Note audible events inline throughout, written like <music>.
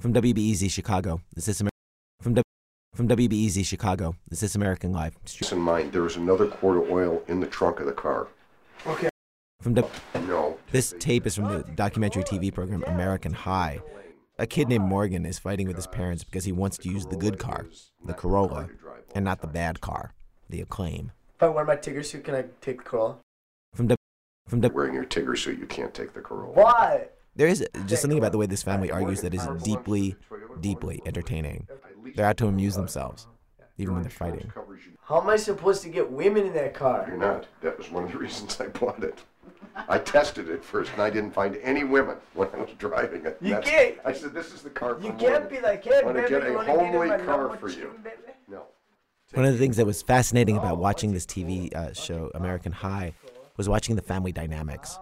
From WBEZ Chicago, this is Amer- from w- from WBEZ Chicago. This is American Life. Keep in mind, there was another quart of oil in the trunk of the car. Okay. From w- No. this tape is from the documentary TV program American High. A kid named Morgan is fighting with his parents because he wants to use the good car, the Corolla, and not the bad car, the Acclaim. If I wear my Tigger suit, can I take the Corolla? From w- from w- Wearing your Tigger suit, you can't take the Corolla. Why? There is just something about the way this family argues that is deeply, deeply entertaining. They're out to amuse themselves, even when they're fighting. How am I supposed to get women in that car? You're not. That was one of the <laughs> reasons I bought it. I tested it first, and I didn't find any women when I was driving it. You That's- can't- I said, "This is the car for You Morgan." can't be like, hey, I want to get you a wanna get in homely car for you. No. One of the things that was fascinating about watching this TV uh, show, American High, was watching the family dynamics.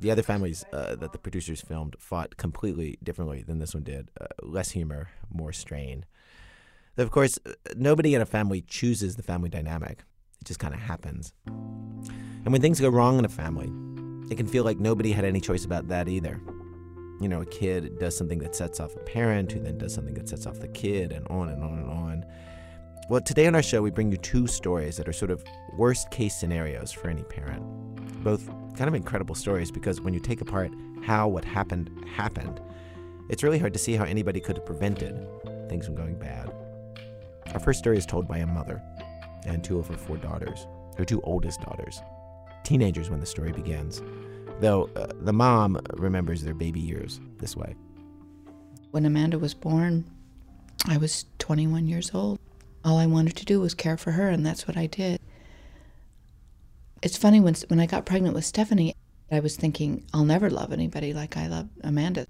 The other families uh, that the producers filmed fought completely differently than this one did. Uh, less humor, more strain. Of course, uh, nobody in a family chooses the family dynamic. It just kind of happens. And when things go wrong in a family, it can feel like nobody had any choice about that either. You know, a kid does something that sets off a parent, who then does something that sets off the kid, and on and on and on. Well, today on our show, we bring you two stories that are sort of worst case scenarios for any parent. Both kind of incredible stories because when you take apart how what happened happened, it's really hard to see how anybody could have prevented things from going bad. Our first story is told by a mother and two of her four daughters, her two oldest daughters, teenagers when the story begins. Though uh, the mom remembers their baby years this way. When Amanda was born, I was 21 years old. All I wanted to do was care for her, and that's what I did. It's funny when when I got pregnant with Stephanie, I was thinking I'll never love anybody like I love Amanda.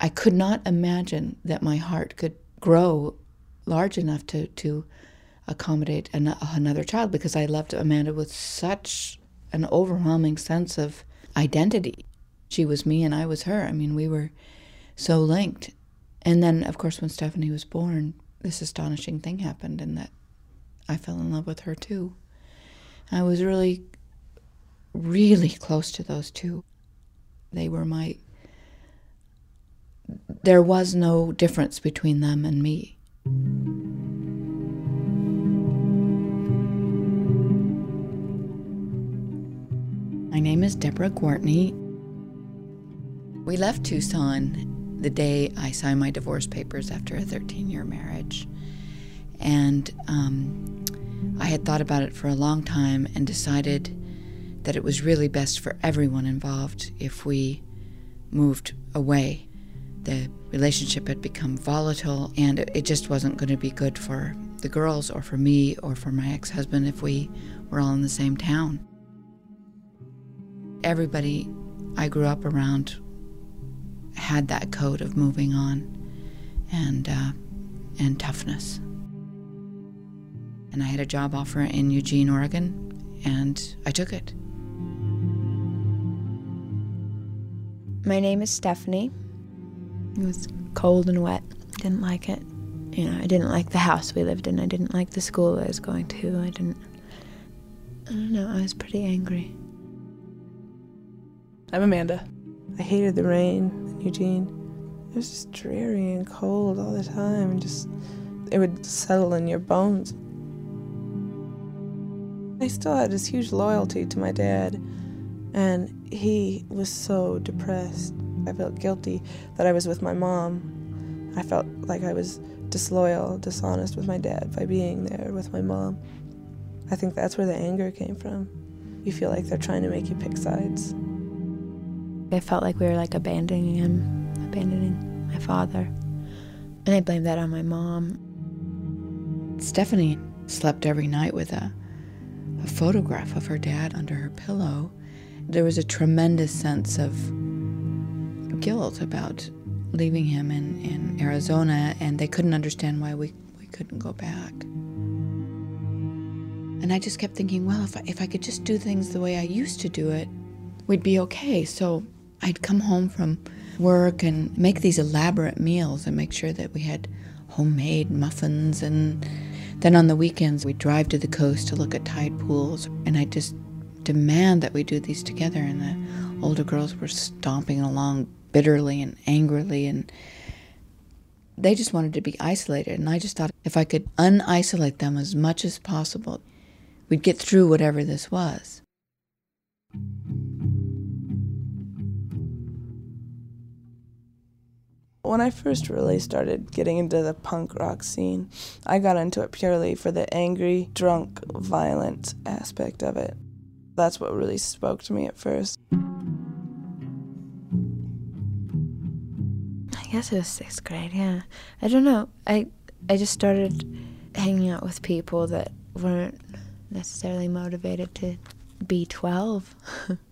I could not imagine that my heart could grow large enough to to accommodate an, another child because I loved Amanda with such an overwhelming sense of identity. She was me and I was her. I mean, we were so linked. And then, of course, when Stephanie was born, this astonishing thing happened, and that I fell in love with her too. I was really, really close to those two. They were my. There was no difference between them and me. My name is Debra Gwartney. We left Tucson the day I signed my divorce papers after a 13 year marriage. And um, I had thought about it for a long time and decided that it was really best for everyone involved if we moved away. The relationship had become volatile, and it, just wasn't going to be good for the girls or for me or for my ex husband if we were all in the same town. Everybody I grew up around had that code of moving on and uh, and toughness. And I had a job offer in Eugene, Oregon, and I took it. My name is Stephanie. It was cold and wet. Didn't like it. You know, I didn't like the house we lived in. I didn't like the school I was going to. I didn't. I don't know. I was pretty angry. I'm Amanda. I hated the rain in Eugene. It was just dreary and cold all the time, just it would settle in your bones. I still had this huge loyalty to my dad, and he was so depressed. I felt guilty that I was with my mom. I felt like I was disloyal, dishonest with my dad by being there with my mom. I think that's where the anger came from. You feel like they're trying to make you pick sides. I felt like we were like abandoning him, abandoning my father. And I blamed that on my mom. Stephanie slept every night with a, a photograph of her dad under her pillow. There was a tremendous sense of guilt about leaving him in, in Arizona, and they couldn't understand why we, we couldn't go back. And I just kept thinking, well, if I, if I could just do things the way I used to do it, we'd be okay. So I'd come home from work and make these elaborate meals and make sure that we had homemade muffins. And then on the weekends, we'd drive to the coast to look at tide pools. And I'd just demand that we do these together. And the older girls were stomping along bitterly and angrily and they just wanted to be isolated and I just thought if I could unisolate them as much as possible, we'd get through whatever this was. When I first really started getting into the punk rock scene, I got into it purely for the angry, drunk, violent aspect of it. That's what really spoke to me at first. I guess it was sixth grade, yeah. I don't know. I I just started hanging out with people that weren't necessarily motivated to be 12. <laughs>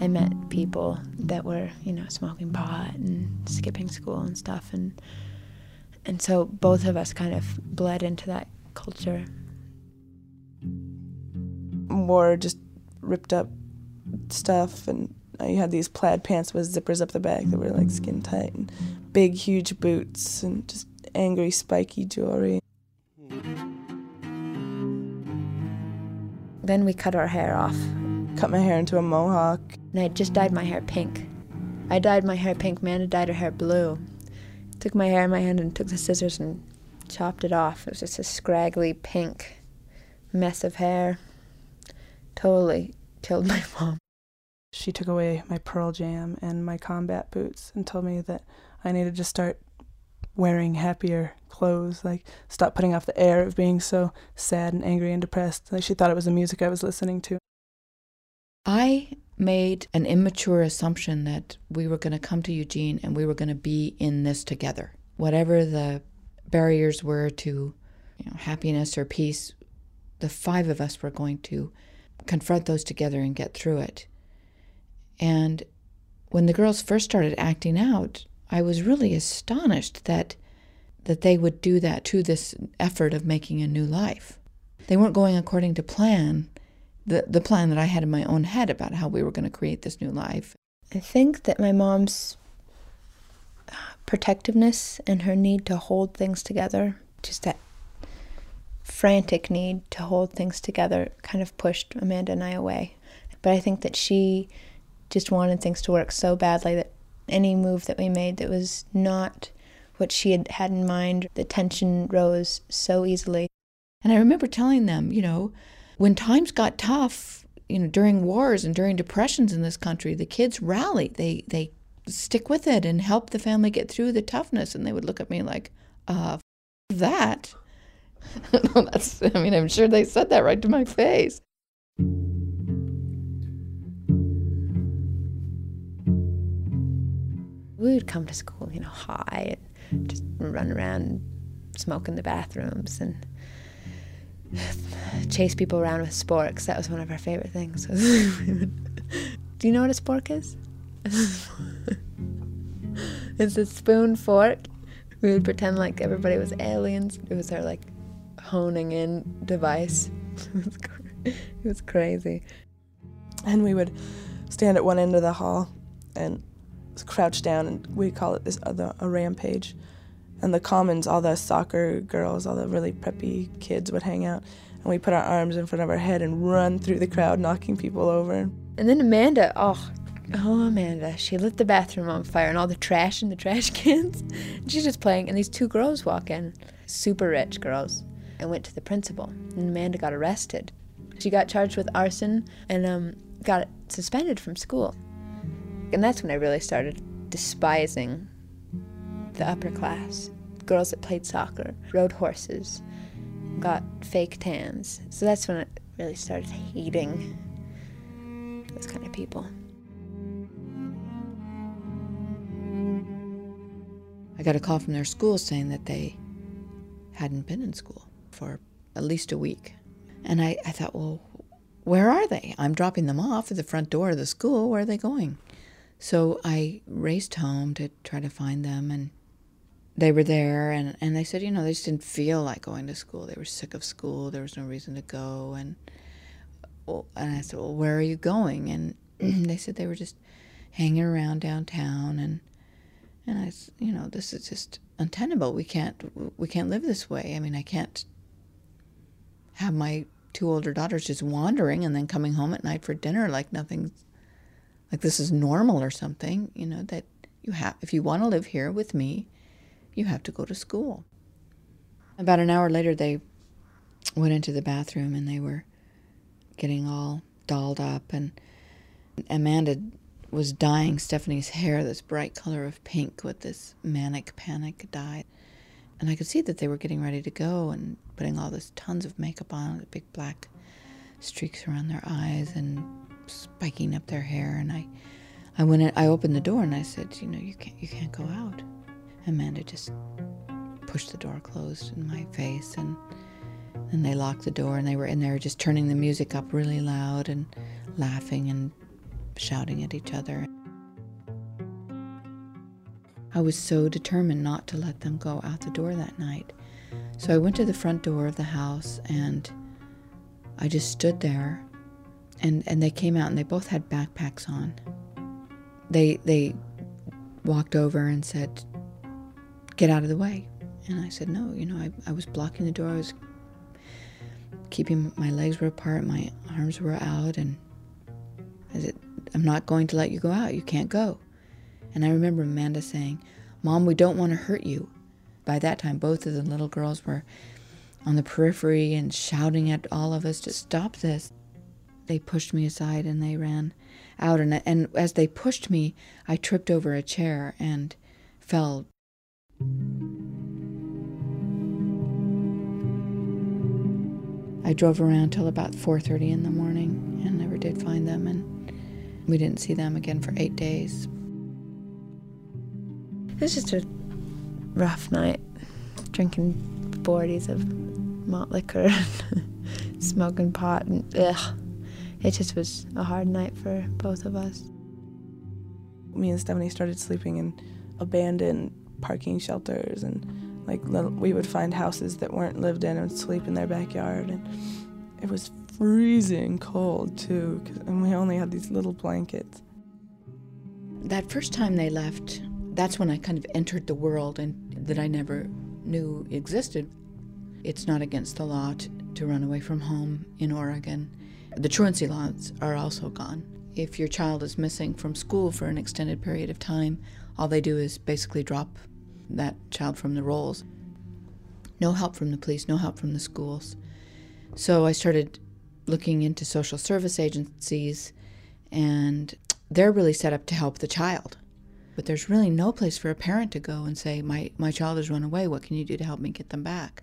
I met people that were, you know, smoking pot and skipping school and stuff and and so both of us kind of bled into that culture. Wore just ripped up stuff and I had these plaid pants with zippers up the back that were like skin tight and big huge boots and just angry spiky jewelry. Then we cut our hair off. Cut my hair into a mohawk. And I just dyed my hair pink. I dyed my hair pink, Amanda dyed her hair blue. Took my hair in my hand and took the scissors and chopped it off. It was just a scraggly pink mess of hair. Totally killed <laughs> my mom. She took away my Pearl Jam and my combat boots and told me that I needed to start wearing happier clothes, like stop putting off the air of being so sad and angry and depressed. Like she thought it was the music I was listening to. I made an immature assumption that we were going to come to Eugene and we were going to be in this together. Whatever the barriers were to you know, happiness or peace, the five of us were going to confront those together and get through it. And when the girls first started acting out, I was really astonished that that they would do that to this effort of making a new life. They weren't going according to plan, the the plan that I had in my own head about how we were going to create this new life. I think that my mom's protectiveness and her need to hold things together, just that frantic need to hold things together, kind of pushed Amanda and I away. But I think that she just wanted things to work so badly that any move that we made that was not what she had had in mind, the tension rose so easily. And I remember telling them, you know, when times got tough, you know, during wars and during depressions in this country, the kids rallied. They they stick with it and help the family get through the toughness. And they would look at me like, uh, that. <laughs> That's, I mean, I'm sure they said that right to my face. We would come to school, you know, high and just run around, smoke in the bathrooms, and chase people around with sporks. That was one of our favorite things. <laughs> Do you know what a spork is? <laughs> it's a spoon fork. We would pretend like everybody was aliens. It was our like honing in device. <laughs> it was crazy. And we would stand at one end of the hall and crouch down, and we call it this other a rampage. And the commons, all the soccer girls, all the really preppy kids would hang out, and we put our arms in front of our head and run through the crowd, knocking people over. And then Amanda, oh, oh Amanda, she lit the bathroom on fire and all the trash in the trash <laughs> cans. She's just playing, and these two girls walk in, super rich girls, and went to the principal. And Amanda got arrested. She got charged with arson and um, got suspended from school. And that's when I really started despising the upper class. Girls that played soccer, rode horses, got fake tans. So that's when I really started hating those kind of people. I got a call from their school saying that they hadn't been in school for at least a week. And I, I thought, well, where are they? I'm dropping them off at the front door of the school. Where are they going? So I raced home to try to find them, and they were there. And, and they said, you know, they just didn't feel like going to school. They were sick of school. There was no reason to go. And and I said, well, where are you going? And <clears throat> they said they were just hanging around downtown. And and I, you know, this is just untenable. We can't we can't live this way. I mean, I can't have my two older daughters just wandering and then coming home at night for dinner like nothing's like this is normal or something. You know that You have, if you want to live here with me, you have to go to school. About an hour later, they went into the bathroom and they were getting all dolled up, and Amanda was dyeing Stephanie's hair this bright color of pink with this manic panic dye. And I could see that they were getting ready to go and putting all this tons of makeup on, the big black streaks around their eyes and spiking up their hair. And I, I went in, I opened the door and I said, you know, you can't, you can't go out. Amanda just pushed the door closed in my face and then they locked the door and they were in there just turning the music up really loud and laughing and shouting at each other. I was so determined not to let them go out the door that night. So I went to the front door of the house and I just stood there and, and they came out and they both had backpacks on. They they walked over and said, Get out of the way. And I said, No, you know, I, I was blocking the door, I was keeping my legs were apart, my arms were out, and I said, I'm not going to let you go out. You can't go. And I remember Amanda saying, Mom, we don't want to hurt you. By that time, both of the little girls were on the periphery and shouting at all of us to stop this. They pushed me aside and they ran out. And, and as they pushed me, I tripped over a chair and fell. I drove around till about 4:30 in the morning and never did find them and we didn't see them again for 8 days. It was just a rough night, drinking 40s of malt liquor <laughs> and smoking pot and ugh. It just was a hard night for both of us. Me and Stephanie started sleeping in abandoned parking shelters and like we would find houses that weren't lived in and sleep in their backyard and it was freezing cold too and we only had these little blankets That first time they left, that's when I kind of entered the world and that I never knew existed. It's not against the law to, to run away from home in Oregon. The truancy laws are also gone. If your child is missing from school for an extended period of time, all they do is basically drop that child from the rolls. No help from the police, no help from the schools. So I started looking into social service agencies, and they're really set up to help the child. But there's really no place for a parent to go and say, my, my child has run away. What can you do to help me get them back?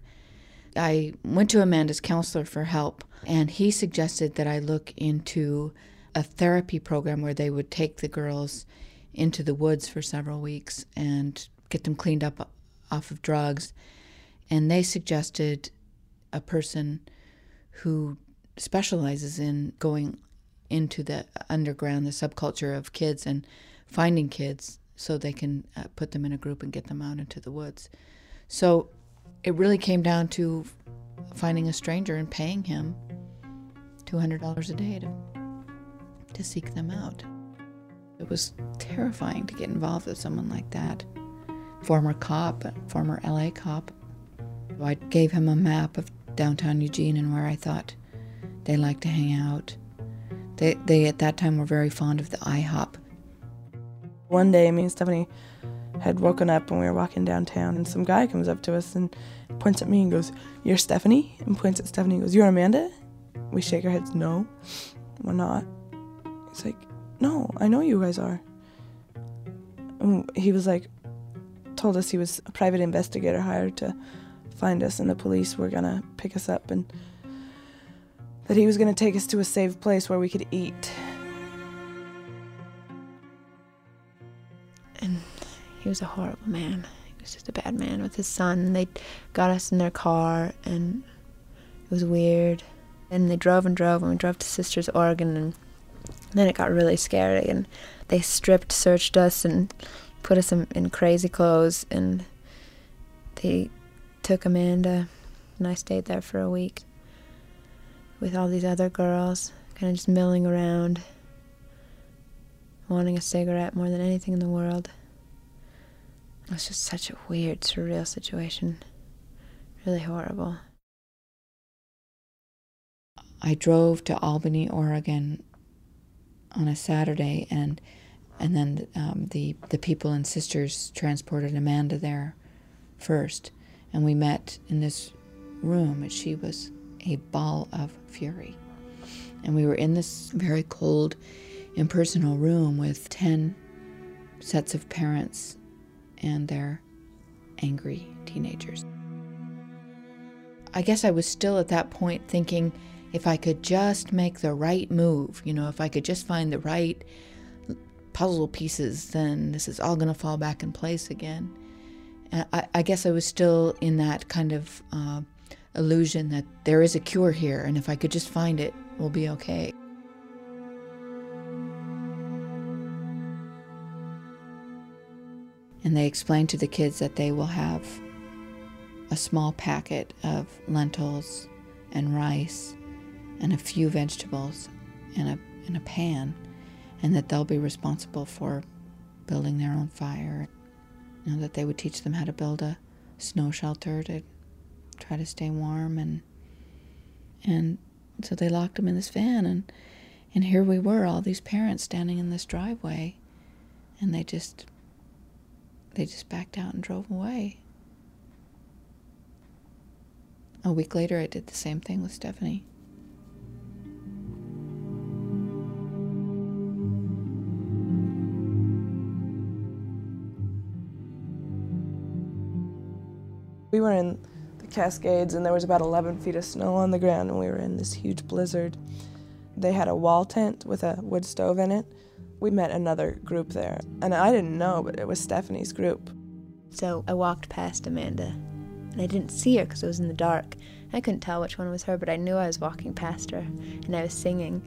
I went to Amanda's counselor for help, and he suggested that I look into a therapy program where they would take the girls into the woods for several weeks and get them cleaned up off of drugs. And they suggested a person who specializes in going into the underground, the subculture of kids, and finding kids so they can uh, put them in a group and get them out into the woods. So it really came down to finding a stranger and paying him $200 a day to, to seek them out. It was terrifying to get involved with someone like that. Former cop, former LA cop. I gave him a map of downtown Eugene and where I thought they liked to hang out. They, they at that time were very fond of the IHOP. One day, me and Stephanie had woken up and we were walking downtown, and some guy comes up to us and points at me and goes, You're Stephanie? And points at Stephanie and goes, You're Amanda? We shake our heads, No, we're not. He's like, No, I know you guys are. And he was like, told us he was a private investigator hired to find us, and the police were gonna pick us up, and that he was gonna take us to a safe place where we could eat. And he was a horrible man. He was just a bad man with his son. They got us in their car, and it was weird. And they drove and drove, and we drove to Sisters, Oregon, and then it got really scary. And they stripped, searched us, and put us in, in crazy clothes. And they took Amanda, and I stayed there for a week with all these other girls, kind of just milling around, wanting a cigarette more than anything in the world. It was just such a weird, surreal situation. Really horrible. I drove to Albany, Oregon on a Saturday, and And then um, the, the people and sisters transported Amanda there first. And we met in this room, and she was a ball of fury. And we were in this very cold, impersonal room with 10 sets of parents and their angry teenagers. I guess I was still at that point thinking if I could just make the right move, you know, if I could just find the right puzzle pieces, then this is all going to fall back in place again. I, I, guess I was still in that kind of uh, illusion that there is a cure here, and if I could just find it, we'll be okay. And they explained to the kids that they will have a small packet of lentils and rice and a few vegetables in a, in a pan, and that they'll be responsible for building their own fire. You know, that they would teach them how to build a snow shelter to try to stay warm and and so they locked him in this van and and here we were all these parents standing in this driveway and they just they just backed out and drove away a week later i did the same thing with stephanie we were in the Cascades, and there was about 11 feet of snow on the ground, and we were in this huge blizzard. They had a wall tent with a wood stove in it. We met another group there, and I didn't know, but it was Stephanie's group. So I walked past Amanda, and I didn't see her because it was in the dark. I couldn't tell which one was her, but I knew I was walking past her, and I was singing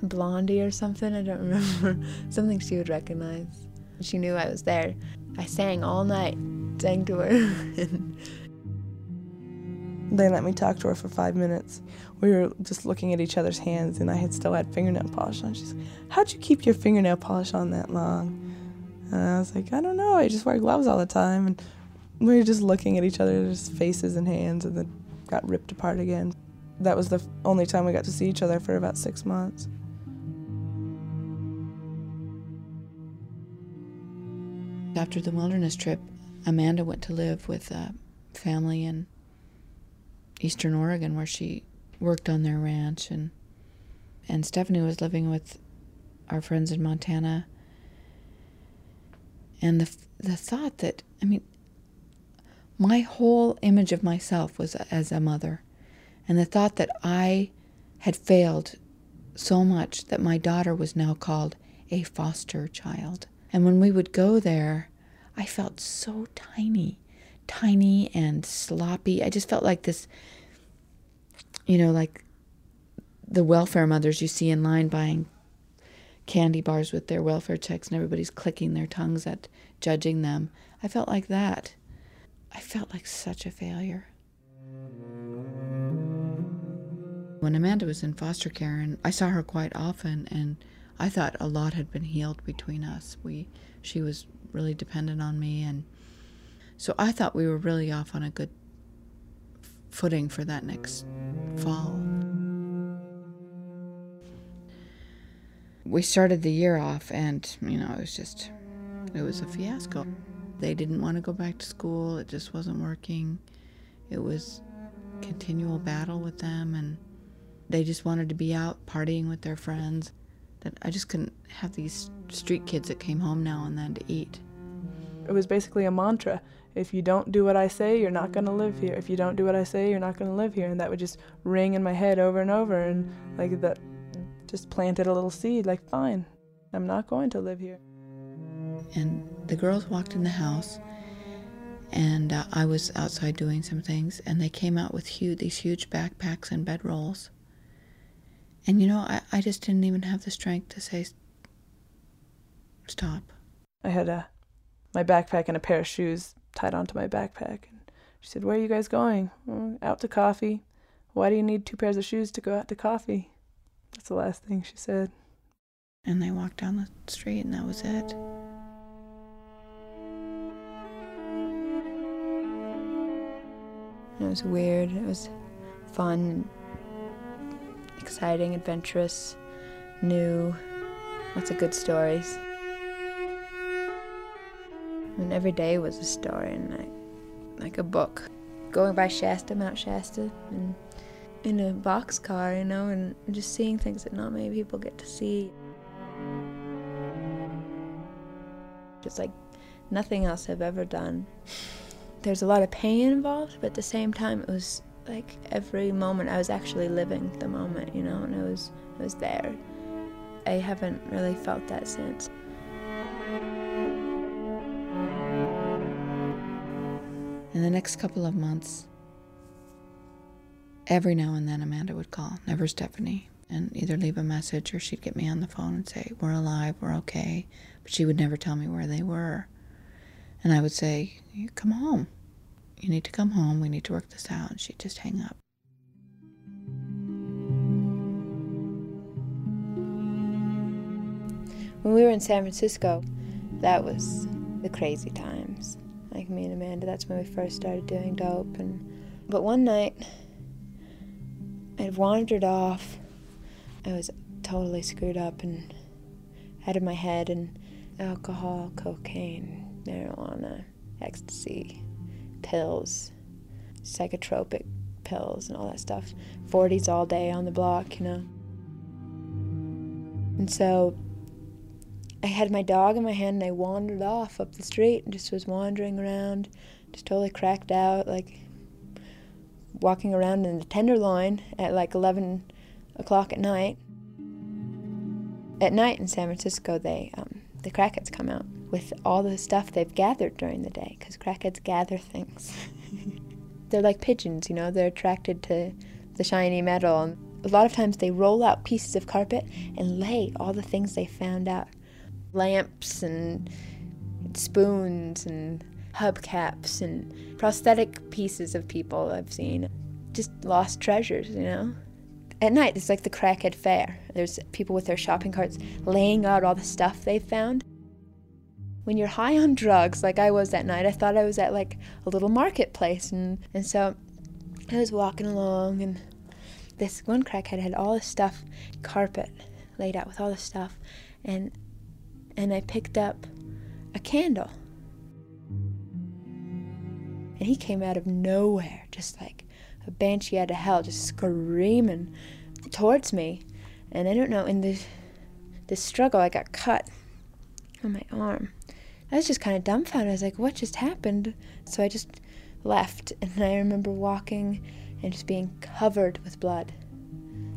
Blondie or something, I don't <laughs> remember. something she would recognize. She knew I was there. I sang all night, sang to her. <laughs> They let me talk to her for five minutes. We were just looking at each other's hands, and I had still had fingernail polish on. She's like, How'd you keep your fingernail polish on that long? And I was like, I don't know. I just wear gloves all the time. And we were just looking at each other's faces and hands, and then got ripped apart again. That was the only time we got to see each other for about six months. After the wilderness trip, Amanda went to live with a family in Eastern Oregon where she worked on their ranch and and Stephanie was living with our friends in Montana. And the the thought that I mean my whole image of myself was as a mother. And the thought that I had failed so much that my daughter was now called a foster child. And when we would go there, I felt so tiny, tiny and sloppy. I just felt like this you know, like the welfare mothers you see in line buying candy bars with their welfare checks and everybody's clicking their tongues at judging them. I felt like that. I felt like such a failure. When Amanda was in foster care, and I saw her quite often, and I thought a lot had been healed between us. We, she was really dependent on me, and so I thought we were really off on a good footing for that next fall. We started the year off, and you know, it was just, it was a fiasco. They didn't want to go back to school, it just wasn't working. It was continual battle with them, and they just wanted to be out partying with their friends. That I just couldn't have these street kids that came home now and then to eat. It was basically a mantra if you don't do what I say, you're not going to live here. If you don't do what I say, you're not going to live here. And that would just ring in my head over and over. And like that just planted a little seed like, fine, I'm not going to live here. And the girls walked in the house, and uh, I was outside doing some things, and they came out with huge, these huge backpacks and bedrolls. And you know, I, I just didn't even have the strength to say, stop. I had a, my backpack and a pair of shoes tied onto my backpack. And she said, Where are you guys going? Oh, out to coffee. Why do you need two pairs of shoes to go out to coffee? That's the last thing she said. And they walked down the street, and that was it. It was weird. It was fun, exciting, adventurous, new. Lots of good stories. And every day was a story and like, like a book. Going by Shasta, Mount Shasta, and in a boxcar, you know, and just seeing things that not many people get to see. It's like nothing else I've ever done. There's a lot of pain involved, but at the same time, it was like every moment I was actually living the moment, you know, and it was it was there. I haven't really felt that since. The next couple of months, every now and then Amanda would call, never Stephanie, and either leave a message or she'd get me on the phone and say, We're alive, we're okay. But she would never tell me where they were. And I would say, You Come home. You need to come home. We need to work this out. And she'd just hang up. When we were in San Francisco, that was the crazy times. Like me and Amanda, that's when we first started doing dope. And but one night, I'd wandered off. I was totally screwed up and out of my head, and alcohol, cocaine, marijuana, ecstasy, pills, psychotropic pills, and all that stuff. 40s all day on the block, you know. And so I had my dog in my hand and I wandered off up the street and just was wandering around, just totally cracked out, like walking around in the Tenderloin at like 11 o'clock at night. At night in San Francisco, they um, the crackheads come out with all the stuff they've gathered during the day because crackheads gather things. <laughs> they're like pigeons, you know. They're attracted to the shiny metal. And a lot of times they roll out pieces of carpet and lay all the things they found out lamps and spoons and hubcaps and prosthetic pieces of people I've seen. Just lost treasures, you know? At night, it's like the crackhead fair. There's people with their shopping carts laying out all the stuff they've found. When you're high on drugs, like I was that night, I thought I was at like a little marketplace. And, and so I was walking along, and this one crackhead had all this stuff, carpet laid out with all this stuff. And and I picked up a candle. And he came out of nowhere, just like a banshee out of hell, just screaming towards me. And I don't know, in the this struggle, I got cut on my arm. I was just kind of dumbfounded. I was like, what just happened? So I just left. <laughs> And I remember walking and just being covered with blood.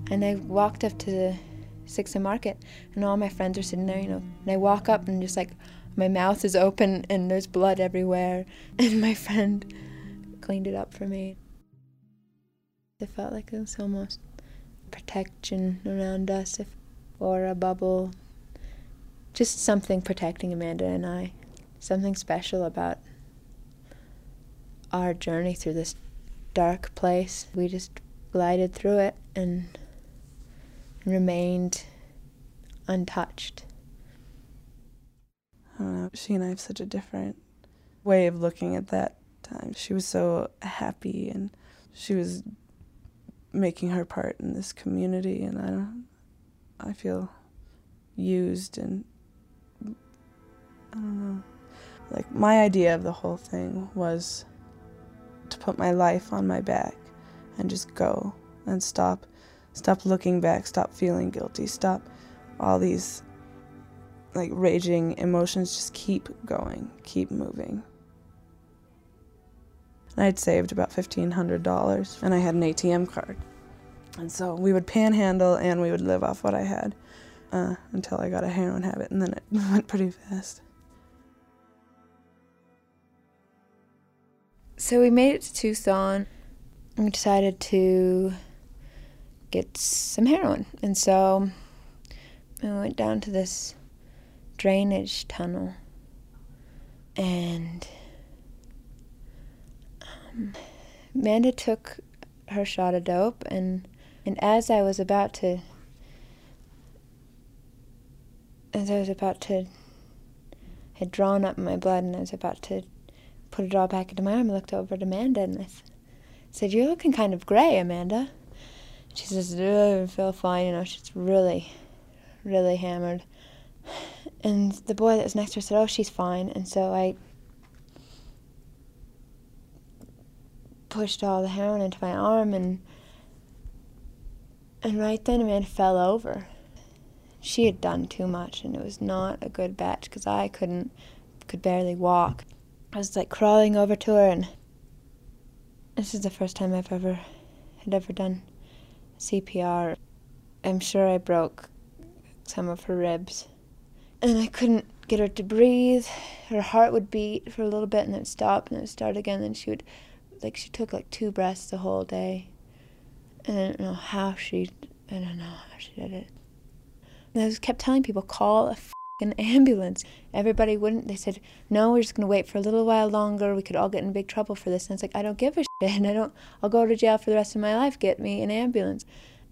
And I walked up to the Sixth Market, and all my friends are sitting there, you know. And I walk up and just like my mouth is open and there's blood everywhere, <laughs> and my friend cleaned it up for me. It felt like it was almost protection around us, if or a bubble, just something protecting Amanda and I, something special about our journey through this dark place. We just glided through it and remained untouched. I don't know. She and I have such a different way of looking at that time. She was so happy and she was making her part in this community and I don't I feel used and I don't know. Like my idea of the whole thing was to put my life on my back and just go and stop Stop looking back, stop feeling guilty, stop all these like raging emotions, just keep going, keep moving. And I'd saved about $1,500 and I had an ATM card. And so we would panhandle and we would live off what I had uh, until I got a heroin habit, and then it <laughs> went pretty fast. So we made it to Tucson. And we decided to get some heroin. And so I went down to this drainage tunnel and um, Amanda took her shot of dope and and as I was about to as I was about to had drawn up my blood and I was about to put it all back into my arm, I looked over at Amanda and I said, You're looking kind of gray, Amanda she says, I don't feel fine, you know, she's really, really hammered. And the boy that was next to her said, Oh, she's fine. And so I pushed all the heroin into my arm, and, and right then, a man fell over. She had done too much, and it was not a good batch because I couldn't, could barely walk. I was like crawling over to her, and this is the first time I've ever had ever done CPR. I'm sure I broke some of her ribs, and I couldn't get her to breathe. Her heart would beat for a little bit, and then stop, and then start again. And she would, like, she took like two breaths the whole day. And I don't know how she, I don't know how she did it. And I just kept telling people, call a an ambulance. Everybody wouldn't. They said, no, we're just going to wait for a little while longer. We could all get in big trouble for this. And it's like, I don't give a <laughs> shit. And I don't, I'll go to jail for the rest of my life. Get me an ambulance.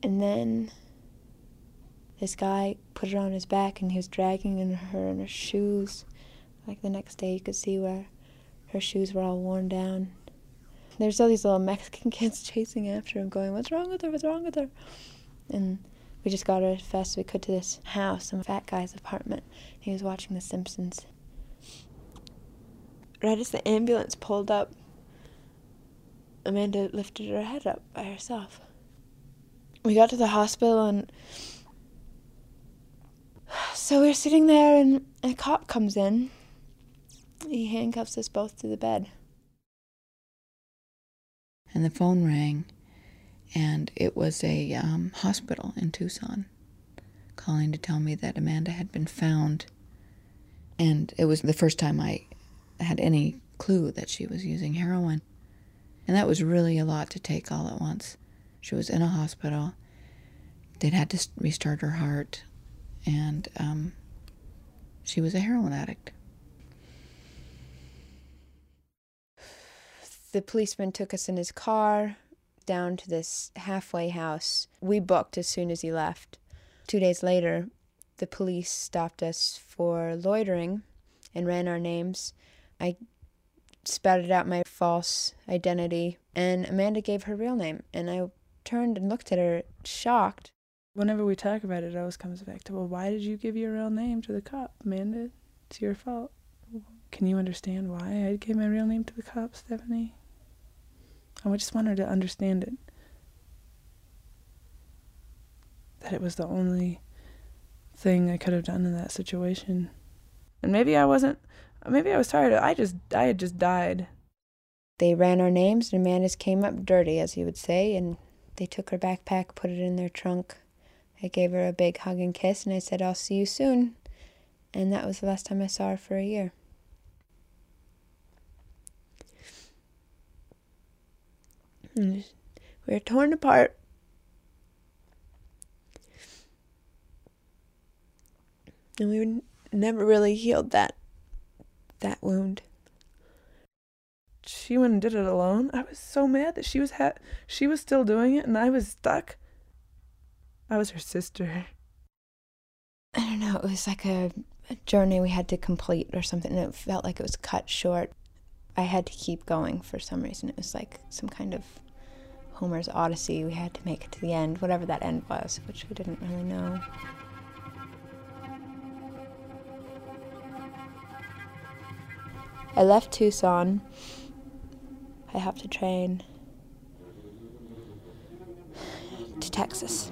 And then this guy put her on his back and he was dragging in her in her shoes. Like the next day, you could see where her shoes were all worn down. There's all these little Mexican <laughs> kids chasing after him, going, What's wrong with her? What's wrong with her? And we just got her as fast as we could to this house, some fat guy's apartment. He was watching The Simpsons. Right as the ambulance pulled up, Amanda lifted her head up by herself. We got to the hospital and <sighs> so we're sitting there and a cop comes in. He handcuffs us both to the bed. And the phone rang and it was a um, hospital in Tucson calling to tell me that Amanda had been found. And it was the first time I had any clue that she was using heroin. And that was really a lot to take all at once. She was in a hospital. They'd had to restart her heart. And um, she was a heroin addict. The policeman took us in his car down to this halfway house. We booked as soon as he left. Two days later, the police stopped us for loitering and ran our names. I spouted out my false identity, and Amanda gave her real name. And I turned and looked at her, shocked. Whenever we talk about it, it always comes back to, well, why did you give your real name to the cop, Amanda? It's your fault. Can you understand why I gave my real name to the cop, Stephanie? I just want her to understand it. That it was the only thing I could have done in that situation. And maybe I wasn't, maybe I was tired. I just, I had just died. They ran our names, and Amanda's came up dirty, as you would say, and they took her backpack, put it in their trunk. I gave her a big hug and kiss, and I said, I'll see you soon. And that was the last time I saw her for a year. We were torn apart. And we never really healed that that wound. She went and did it alone. I was so mad that she was ha- she was still doing it and I was stuck. I was her sister. I don't know, it was like a, a journey we had to complete or something. And it felt like it was cut short. I had to keep going for some reason. It was like some kind of Homer's Odyssey. We had to make it to the end, whatever that end was, which we didn't really know. I left Tucson. I have to train to Texas.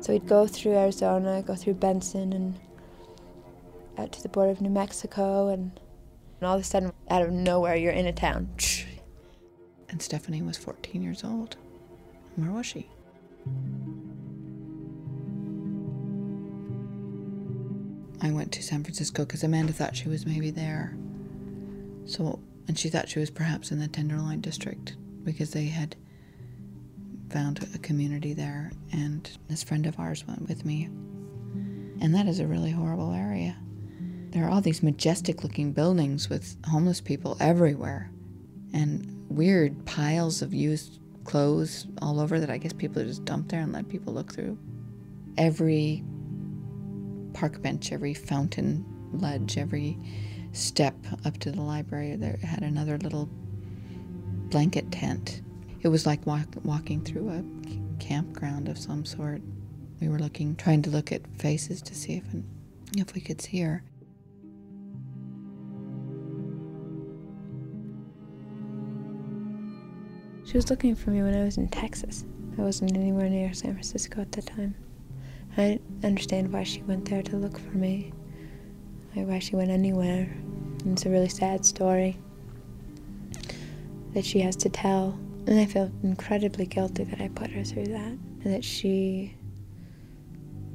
So we'd go through Arizona, go through Benson, and out to the border of New Mexico, and and all of a sudden, out of nowhere, you're in a town. And Stephanie was 14 years old. Where was she? I went to San Francisco because Amanda thought she was maybe there. So, and she thought she was perhaps in the Tenderloin district because they had found a community there. And this friend of ours went with me. And that is a really horrible area. There are all these majestic looking buildings with homeless people everywhere and weird piles of used clothes all over that I guess people just dump there and let people look through. Every park bench, every fountain ledge, every step up to the library, there had another little blanket tent. It was like walk, walking through a campground of some sort. We were looking, trying to look at faces to see if, if we could see her. She was looking for me when I was in Texas. I wasn't anywhere near San Francisco at the time. I understand why she went there to look for me, why she went anywhere. And it's a really sad story that she has to tell. And I felt incredibly guilty that I put her through that, and that she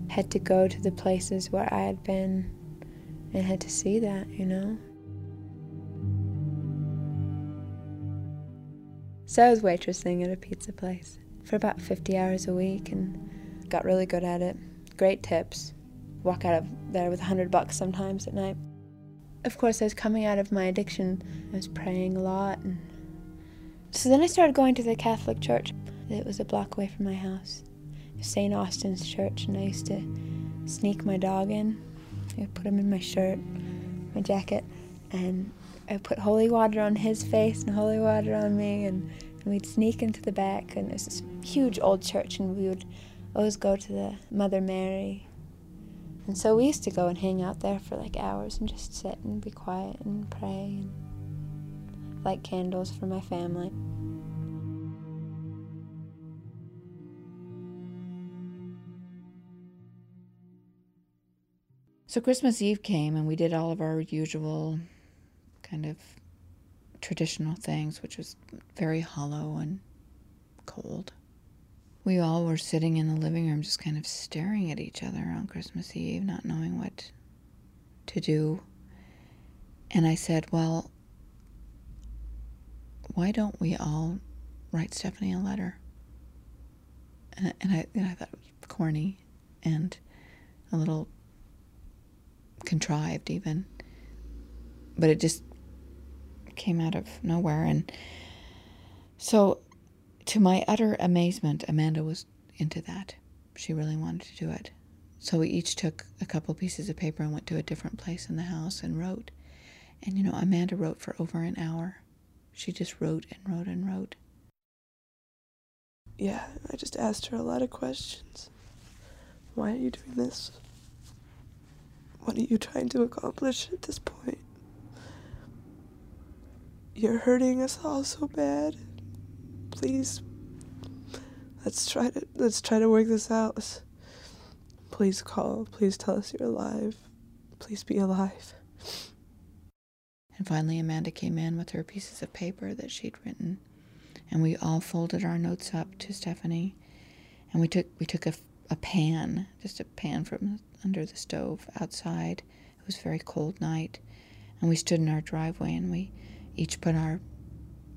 had to go to the places where I had been and had to see that, you know? So I was waitressing at a pizza place for about 50 hours a week and got really good at it. Great tips. Walk out of there with 100 bucks sometimes at night. Of course, I was coming out of my addiction. I was praying a lot. And so then I started going to the Catholic church. It was a block away from my house. St. Austin's church, and I used to sneak my dog in. I would put him in my shirt, my jacket, and I put holy water on his face and holy water on me, and, and we'd sneak into the back. And there's this huge old church, and we would always go to the Mother Mary. And so we used to go and hang out there for like hours and just sit and be quiet and pray and light candles for my family. So Christmas Eve came and we did all of our usual kind of traditional things, which was very hollow and cold. We all were sitting in the living room just kind of staring at each other on Christmas Eve, not knowing what to do. And I said, Well, why don't we all write Stephanie a letter? And, I, and I thought it was corny and a little contrived even but it just came out of nowhere and so to my utter amazement amanda was into that she really wanted to do it so we each took a couple pieces of paper and went to a different place in the house and wrote and you know amanda wrote for over an hour she just wrote and wrote and wrote Yeah, I just asked her a lot of questions. Why are you doing this? What are you trying to accomplish at this point? You're hurting us all so bad. Please, let's try to let's try to work this out. Please call. Please tell us you're alive. Please be alive. And finally, Amanda came in with her pieces of paper that she'd written, and we all folded our notes up to Stephanie, and we took we took a, a pan, just a pan from under the stove outside. It was a very cold night, and we stood in our driveway, and we each put our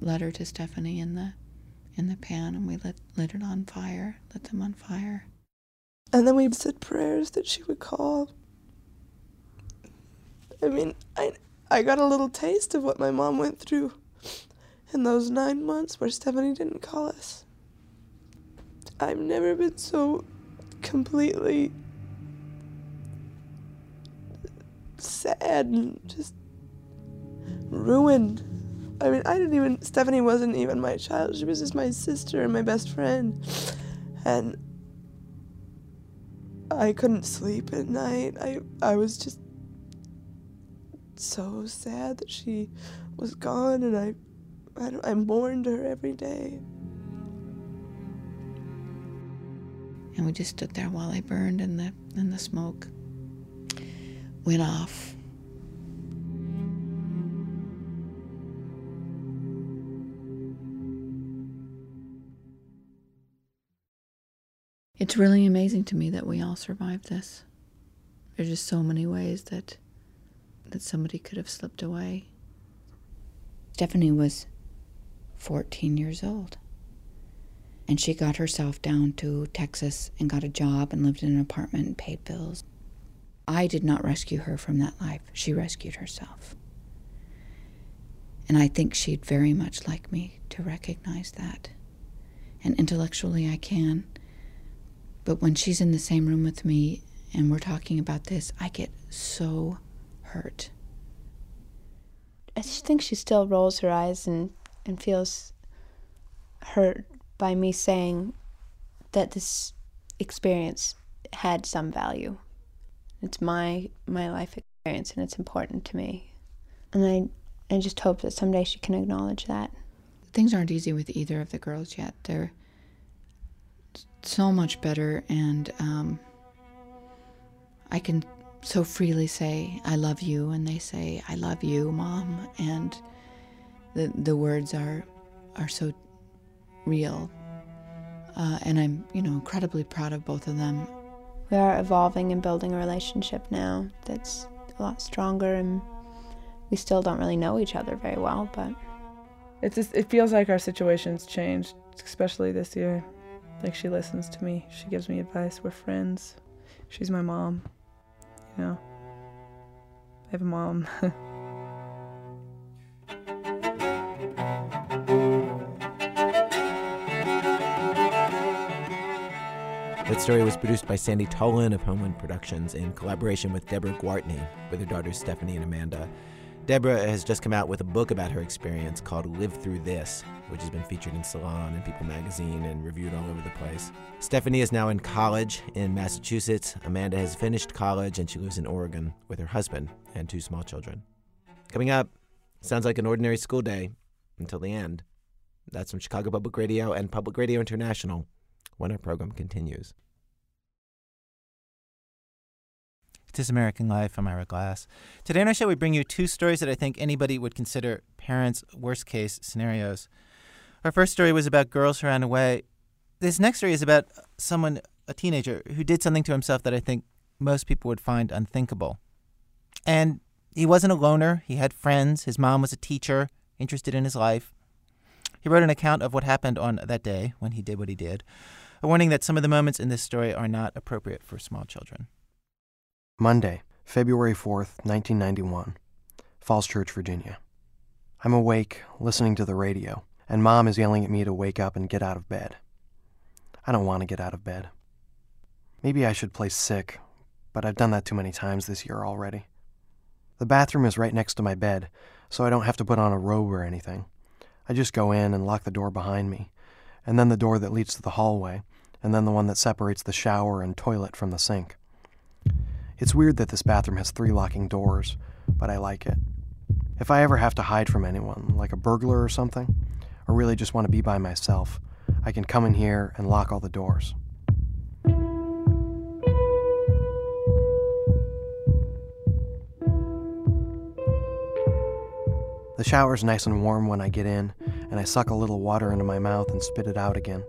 letter to Stephanie in the in the pan, and we lit lit it on fire, lit them on fire. And then we said prayers that she would call. I mean, I I got a little taste of what my mom went through in those nine months where Stephanie didn't call us. I've never been so completely sad and just ruined. I mean, I didn't even, Stephanie wasn't even my child. She was just my sister and my best friend. And I couldn't sleep at night. I, I was just so sad that she was gone, and I, I, I mourned her every day. and we just stood there while I burned and the and the smoke went off. It's really amazing to me that we all survived this. There's just so many ways that that somebody could have slipped away. Stephanie was 14 years old and she got herself down to Texas and got a job and lived in an apartment and paid bills. I did not rescue her from that life. She rescued herself. And I think she'd very much like me to recognize that. And intellectually, I can. But when she's in the same room with me and we're talking about this, I get so hurt. I just think she still rolls her eyes and, and feels hurt by me saying that this experience had some value. It's my my life experience and it's important to me. And I I just hope that someday she can acknowledge that. things aren't easy with either of the girls yet. They're so much better, and um, I can so freely say, I love you, and they say, I love you, mom. And the, the words are, are so real. Uh, and I'm, you know, incredibly proud of both of them. We are evolving and building a relationship now that's a lot stronger, and we still don't really know each other very well, but It's just, it feels like our situation's changed, especially this year. Like she listens to me, she gives me advice. We're friends. She's my mom. You know, I have a mom. <laughs> That story was produced by Sandy Tolan of Homeland Productions in collaboration with Debra Gwartney with her daughters Stephanie and Amanda. Debra has just come out with a book about her experience called Live Through This, which has been featured in Salon and People magazine and reviewed all over the place. Stephanie is now in college in Massachusetts. Amanda has finished college and she lives in Oregon with her husband and two small children. Coming up, sounds like an ordinary school day until the end. That's from Chicago Public Radio and Public Radio International when our program continues. This American Life. I'm Ira Glass. Today on our show, we bring you two stories that I think anybody would consider parents' worst case scenarios. Our first story was about girls who ran away. This next story is about someone, a teenager, who did something to himself that I think most people would find unthinkable. And he wasn't a loner, he had friends. His mom was a teacher, interested in his life. He wrote an account of what happened on that day when he did what he did, a warning that some of the moments in this story are not appropriate for small children. Monday, February 4th, 1991, Falls Church, Virginia. I'm awake, listening to the radio, and Mom is yelling at me to wake up and get out of bed. I don't want to get out of bed. Maybe I should play sick, but I've done that too many times this year already. The bathroom is right next to my bed, so I don't have to put on a robe or anything. I just go in and lock the door behind me, and then the door that leads to the hallway, and then the one that separates the shower and toilet from the sink. It's weird that this bathroom has three locking doors, but I like it. If I ever have to hide from anyone, like a burglar or something, or really just want to be by myself, I can come in here and lock all the doors. The shower's nice and warm when I get in, and I suck a little water into my mouth and spit it out again.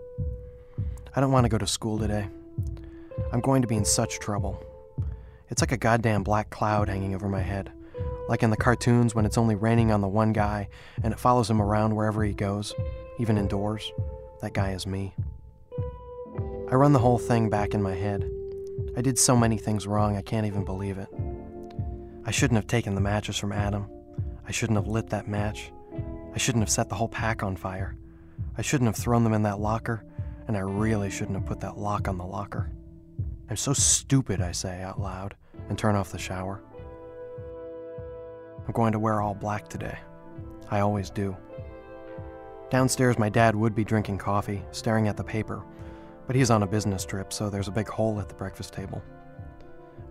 I don't want to go to school today. I'm going to be in such trouble. It's like a goddamn black cloud hanging over my head. Like in the cartoons when it's only raining on the one guy and it follows him around wherever he goes, even indoors. That guy is me. I run the whole thing back in my head. I did so many things wrong, I can't even believe it. I shouldn't have taken the matches from Adam. I shouldn't have lit that match. I shouldn't have set the whole pack on fire. I shouldn't have thrown them in that locker, and I really shouldn't have put that lock on the locker. I'm so stupid, I say out loud, and turn off the shower. I'm going to wear all black today. I always do. Downstairs, my dad would be drinking coffee, staring at the paper, but he's on a business trip, so there's a big hole at the breakfast table.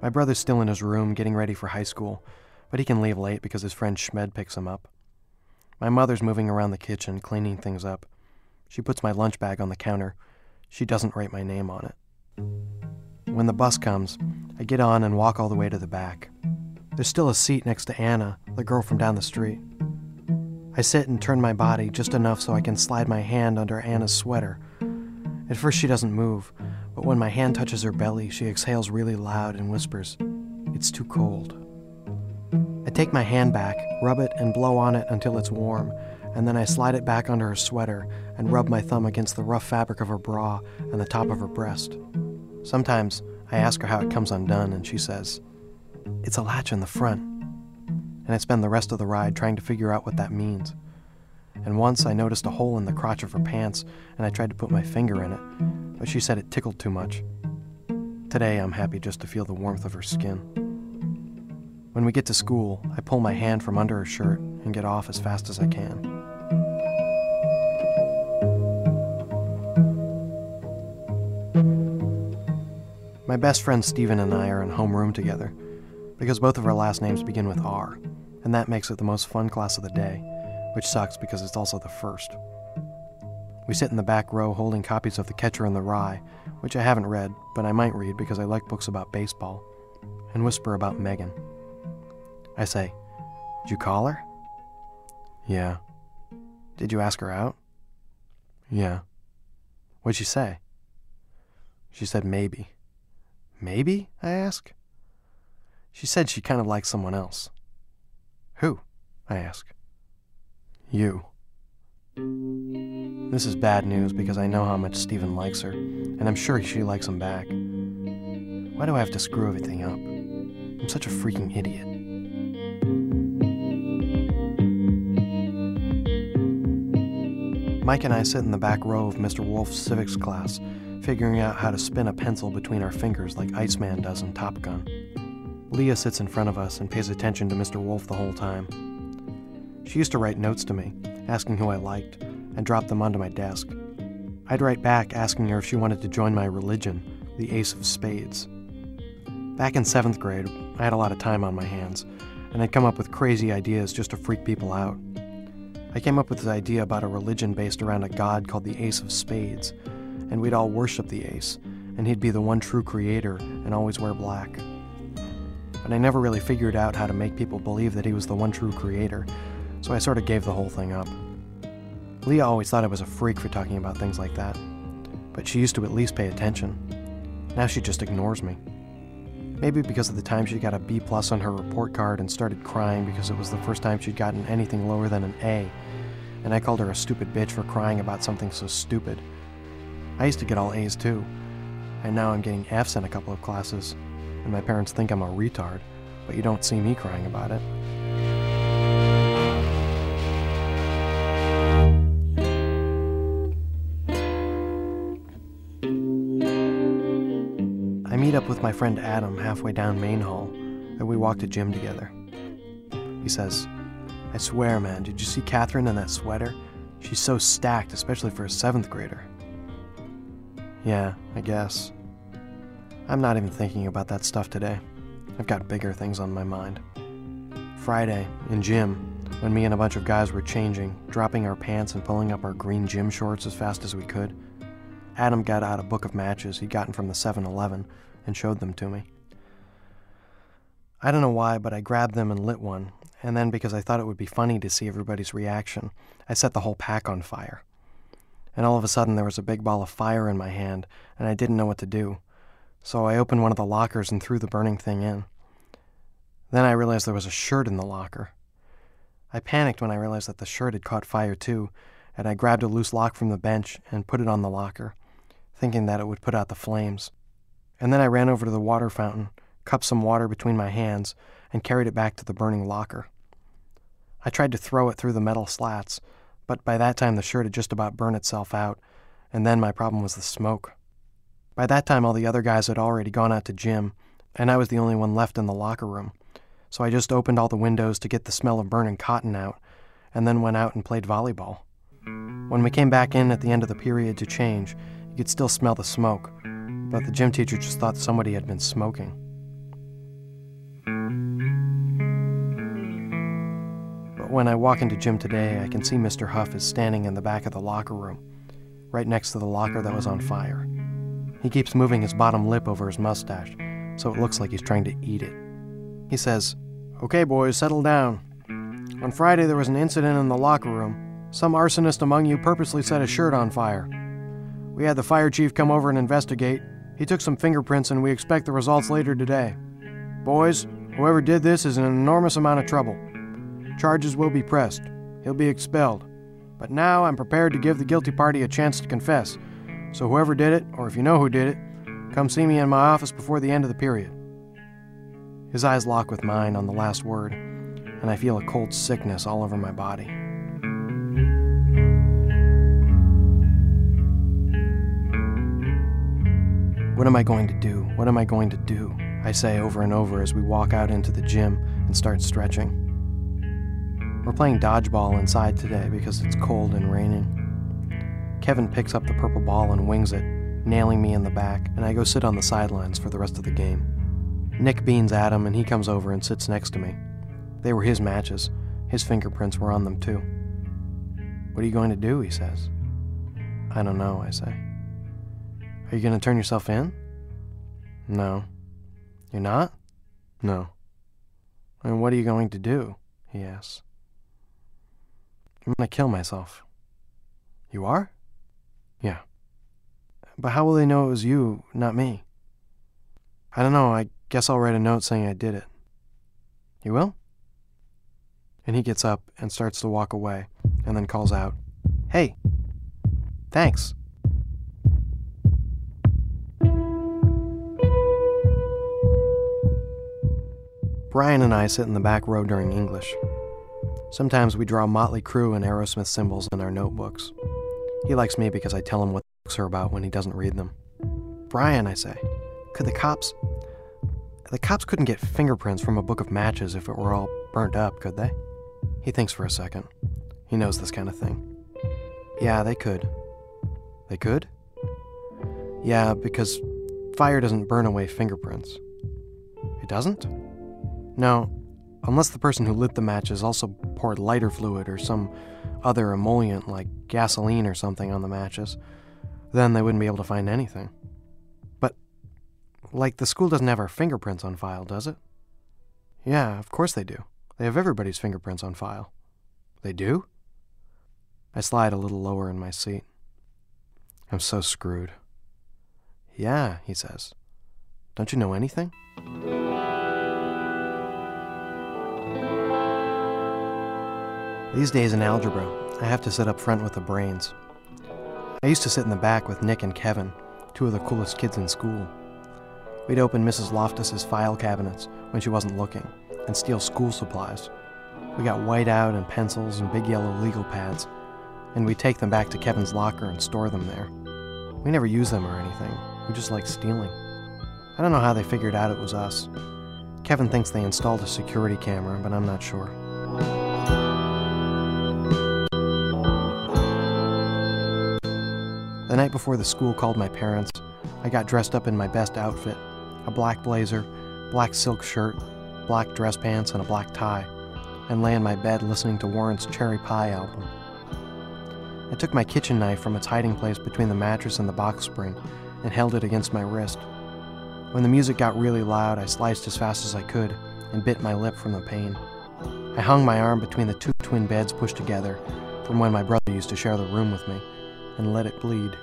My brother's still in his room getting ready for high school, but he can leave late because his friend Schmed picks him up. My mother's moving around the kitchen, cleaning things up. She puts my lunch bag on the counter. She doesn't write my name on it. When the bus comes, I get on and walk all the way to the back. There's still a seat next to Anna, the girl from down the street. I sit and turn my body just enough so I can slide my hand under Anna's sweater. At first, she doesn't move, but when my hand touches her belly, she exhales really loud and whispers, It's too cold. I take my hand back, rub it, and blow on it until it's warm, and then I slide it back under her sweater and rub my thumb against the rough fabric of her bra and the top of her breast. Sometimes I ask her how it comes undone, and she says, It's a latch in the front. And I spend the rest of the ride trying to figure out what that means. And once I noticed a hole in the crotch of her pants, and I tried to put my finger in it, but she said it tickled too much. Today I'm happy just to feel the warmth of her skin. When we get to school, I pull my hand from under her shirt and get off as fast as I can. My best friend Steven and I are in homeroom together because both of our last names begin with R, and that makes it the most fun class of the day, which sucks because it's also the first. We sit in the back row holding copies of The Catcher in the Rye, which I haven't read, but I might read because I like books about baseball, and whisper about Megan. I say, Did you call her? Yeah. Did you ask her out? Yeah. What'd she say? She said maybe. Maybe? I ask. She said she kind of likes someone else. Who? I ask. You. This is bad news because I know how much Stephen likes her, and I'm sure she likes him back. Why do I have to screw everything up? I'm such a freaking idiot. Mike and I sit in the back row of Mr. Wolf's civics class, figuring out how to spin a pencil between our fingers like Iceman does in Top Gun. Leah sits in front of us and pays attention to Mr. Wolf the whole time. She used to write notes to me, asking who I liked, and drop them onto my desk. I'd write back asking her if she wanted to join my religion, the Ace of Spades. Back in seventh grade, I had a lot of time on my hands, and I'd come up with crazy ideas just to freak people out. I came up with this idea about a religion based around a god called the Ace of Spades, and we'd all worship the Ace, and he'd be the one true creator and always wear black. But I never really figured out how to make people believe that he was the one true creator, so I sort of gave the whole thing up. Leah always thought I was a freak for talking about things like that, but she used to at least pay attention. Now she just ignores me. Maybe because of the time she got a B plus on her report card and started crying because it was the first time she'd gotten anything lower than an A, and I called her a stupid bitch for crying about something so stupid. I used to get all A's too, and now I'm getting F's in a couple of classes, and my parents think I'm a retard, but you don't see me crying about it. I meet up with my friend Adam halfway down Main Hall, and we walk to gym together. He says, I swear, man, did you see Catherine in that sweater? She's so stacked, especially for a seventh grader. Yeah, I guess. I'm not even thinking about that stuff today. I've got bigger things on my mind. Friday, in gym, when me and a bunch of guys were changing, dropping our pants and pulling up our green gym shorts as fast as we could, Adam got out a book of matches he'd gotten from the 7 Eleven and showed them to me. I don't know why, but I grabbed them and lit one, and then because I thought it would be funny to see everybody's reaction, I set the whole pack on fire. And all of a sudden, there was a big ball of fire in my hand, and I didn't know what to do. So I opened one of the lockers and threw the burning thing in. Then I realized there was a shirt in the locker. I panicked when I realized that the shirt had caught fire too, and I grabbed a loose lock from the bench and put it on the locker, thinking that it would put out the flames. And then I ran over to the water fountain, cupped some water between my hands, and carried it back to the burning locker. I tried to throw it through the metal slats, but by that time the shirt had just about burned itself out, and then my problem was the smoke. By that time, all the other guys had already gone out to gym, and I was the only one left in the locker room. So I just opened all the windows to get the smell of burning cotton out, and then went out and played volleyball. When we came back in at the end of the period to change, you could still smell the smoke, but the gym teacher just thought somebody had been smoking. When I walk into gym today, I can see Mr. Huff is standing in the back of the locker room, right next to the locker that was on fire. He keeps moving his bottom lip over his mustache, so it looks like he's trying to eat it. He says, Okay, boys, settle down. On Friday, there was an incident in the locker room. Some arsonist among you purposely set a shirt on fire. We had the fire chief come over and investigate. He took some fingerprints, and we expect the results later today. Boys, whoever did this is in an enormous amount of trouble. Charges will be pressed. He'll be expelled. But now I'm prepared to give the guilty party a chance to confess. So whoever did it, or if you know who did it, come see me in my office before the end of the period. His eyes lock with mine on the last word, and I feel a cold sickness all over my body. What am I going to do? What am I going to do? I say over and over as we walk out into the gym and start stretching. We're playing dodgeball inside today because it's cold and raining. Kevin picks up the purple ball and wings it, nailing me in the back, and I go sit on the sidelines for the rest of the game. Nick beans at him, and he comes over and sits next to me. They were his matches. His fingerprints were on them too. What are you going to do? he says. I don't know, I say. Are you going to turn yourself in? No. You're not? No. And what are you going to do? He asks. I'm to kill myself. You are? Yeah. But how will they know it was you, not me? I don't know. I guess I'll write a note saying I did it. You will? And he gets up and starts to walk away, and then calls out, Hey, thanks. Brian and I sit in the back row during English. Sometimes we draw Motley Crue and Aerosmith symbols in our notebooks. He likes me because I tell him what the books are about when he doesn't read them. Brian, I say, could the cops. The cops couldn't get fingerprints from a book of matches if it were all burnt up, could they? He thinks for a second. He knows this kind of thing. Yeah, they could. They could? Yeah, because fire doesn't burn away fingerprints. It doesn't? No, unless the person who lit the matches also poured lighter fluid or some other emollient like gasoline or something on the matches. Then they wouldn't be able to find anything. But, like, the school doesn't have our fingerprints on file, does it? Yeah, of course they do. They have everybody's fingerprints on file. They do? I slide a little lower in my seat. I'm so screwed. Yeah, he says. Don't you know anything? These days in algebra, I have to sit up front with the brains. I used to sit in the back with Nick and Kevin, two of the coolest kids in school. We'd open Mrs. Loftus's file cabinets when she wasn't looking and steal school supplies. We got whiteout and pencils and big yellow legal pads, and we'd take them back to Kevin's locker and store them there. We never used them or anything, we just liked stealing. I don't know how they figured out it was us. Kevin thinks they installed a security camera, but I'm not sure. The night before the school called my parents, I got dressed up in my best outfit a black blazer, black silk shirt, black dress pants, and a black tie, and lay in my bed listening to Warrant's Cherry Pie album. I took my kitchen knife from its hiding place between the mattress and the box spring and held it against my wrist. When the music got really loud, I sliced as fast as I could and bit my lip from the pain. I hung my arm between the two twin beds pushed together from when my brother used to share the room with me and let it bleed.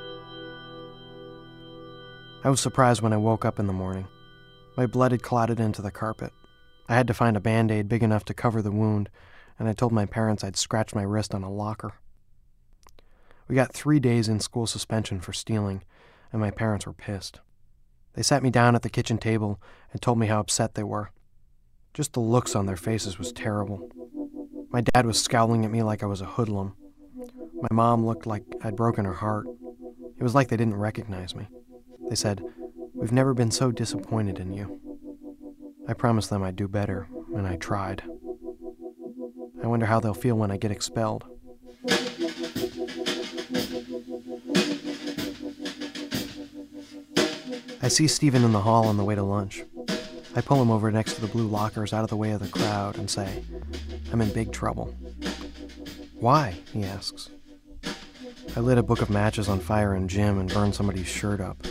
I was surprised when I woke up in the morning. My blood had clotted into the carpet. I had to find a band aid big enough to cover the wound, and I told my parents I'd scratched my wrist on a locker. We got three days in school suspension for stealing, and my parents were pissed. They sat me down at the kitchen table and told me how upset they were. Just the looks on their faces was terrible. My dad was scowling at me like I was a hoodlum. My mom looked like I'd broken her heart. It was like they didn't recognize me. They said, We've never been so disappointed in you. I promised them I'd do better, and I tried. I wonder how they'll feel when I get expelled. I see Stephen in the hall on the way to lunch. I pull him over next to the blue lockers out of the way of the crowd and say, I'm in big trouble. Why? he asks. I lit a book of matches on fire in gym and burned somebody's shirt up.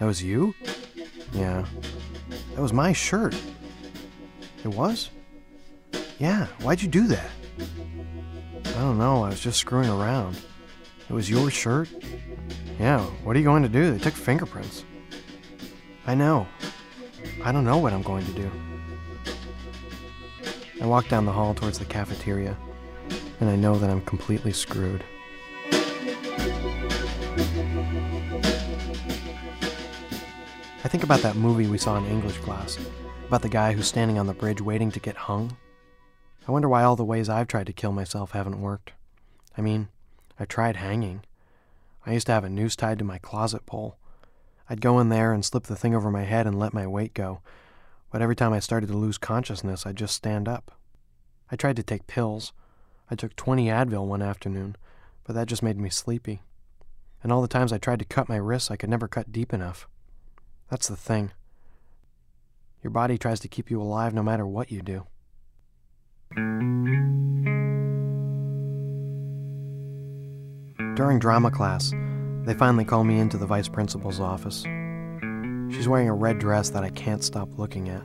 That was you? Yeah. That was my shirt. It was? Yeah, why'd you do that? I don't know, I was just screwing around. It was your shirt? Yeah, what are you going to do? They took fingerprints. I know. I don't know what I'm going to do. I walk down the hall towards the cafeteria, and I know that I'm completely screwed. Think about that movie we saw in English class, about the guy who's standing on the bridge waiting to get hung. I wonder why all the ways I've tried to kill myself haven't worked. I mean, I tried hanging. I used to have a noose tied to my closet pole. I'd go in there and slip the thing over my head and let my weight go, but every time I started to lose consciousness, I'd just stand up. I tried to take pills. I took 20 Advil one afternoon, but that just made me sleepy. And all the times I tried to cut my wrists, I could never cut deep enough. That's the thing. Your body tries to keep you alive no matter what you do. During drama class, they finally call me into the vice principal's office. She's wearing a red dress that I can't stop looking at.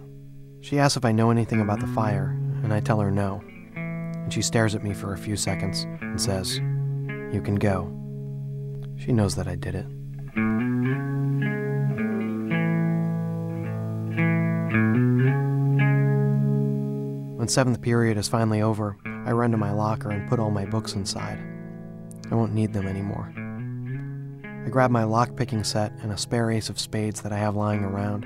She asks if I know anything about the fire, and I tell her no. And she stares at me for a few seconds and says, You can go. She knows that I did it. When seventh period is finally over, I run to my locker and put all my books inside. I won't need them anymore. I grab my lock-picking set and a spare ace of spades that I have lying around.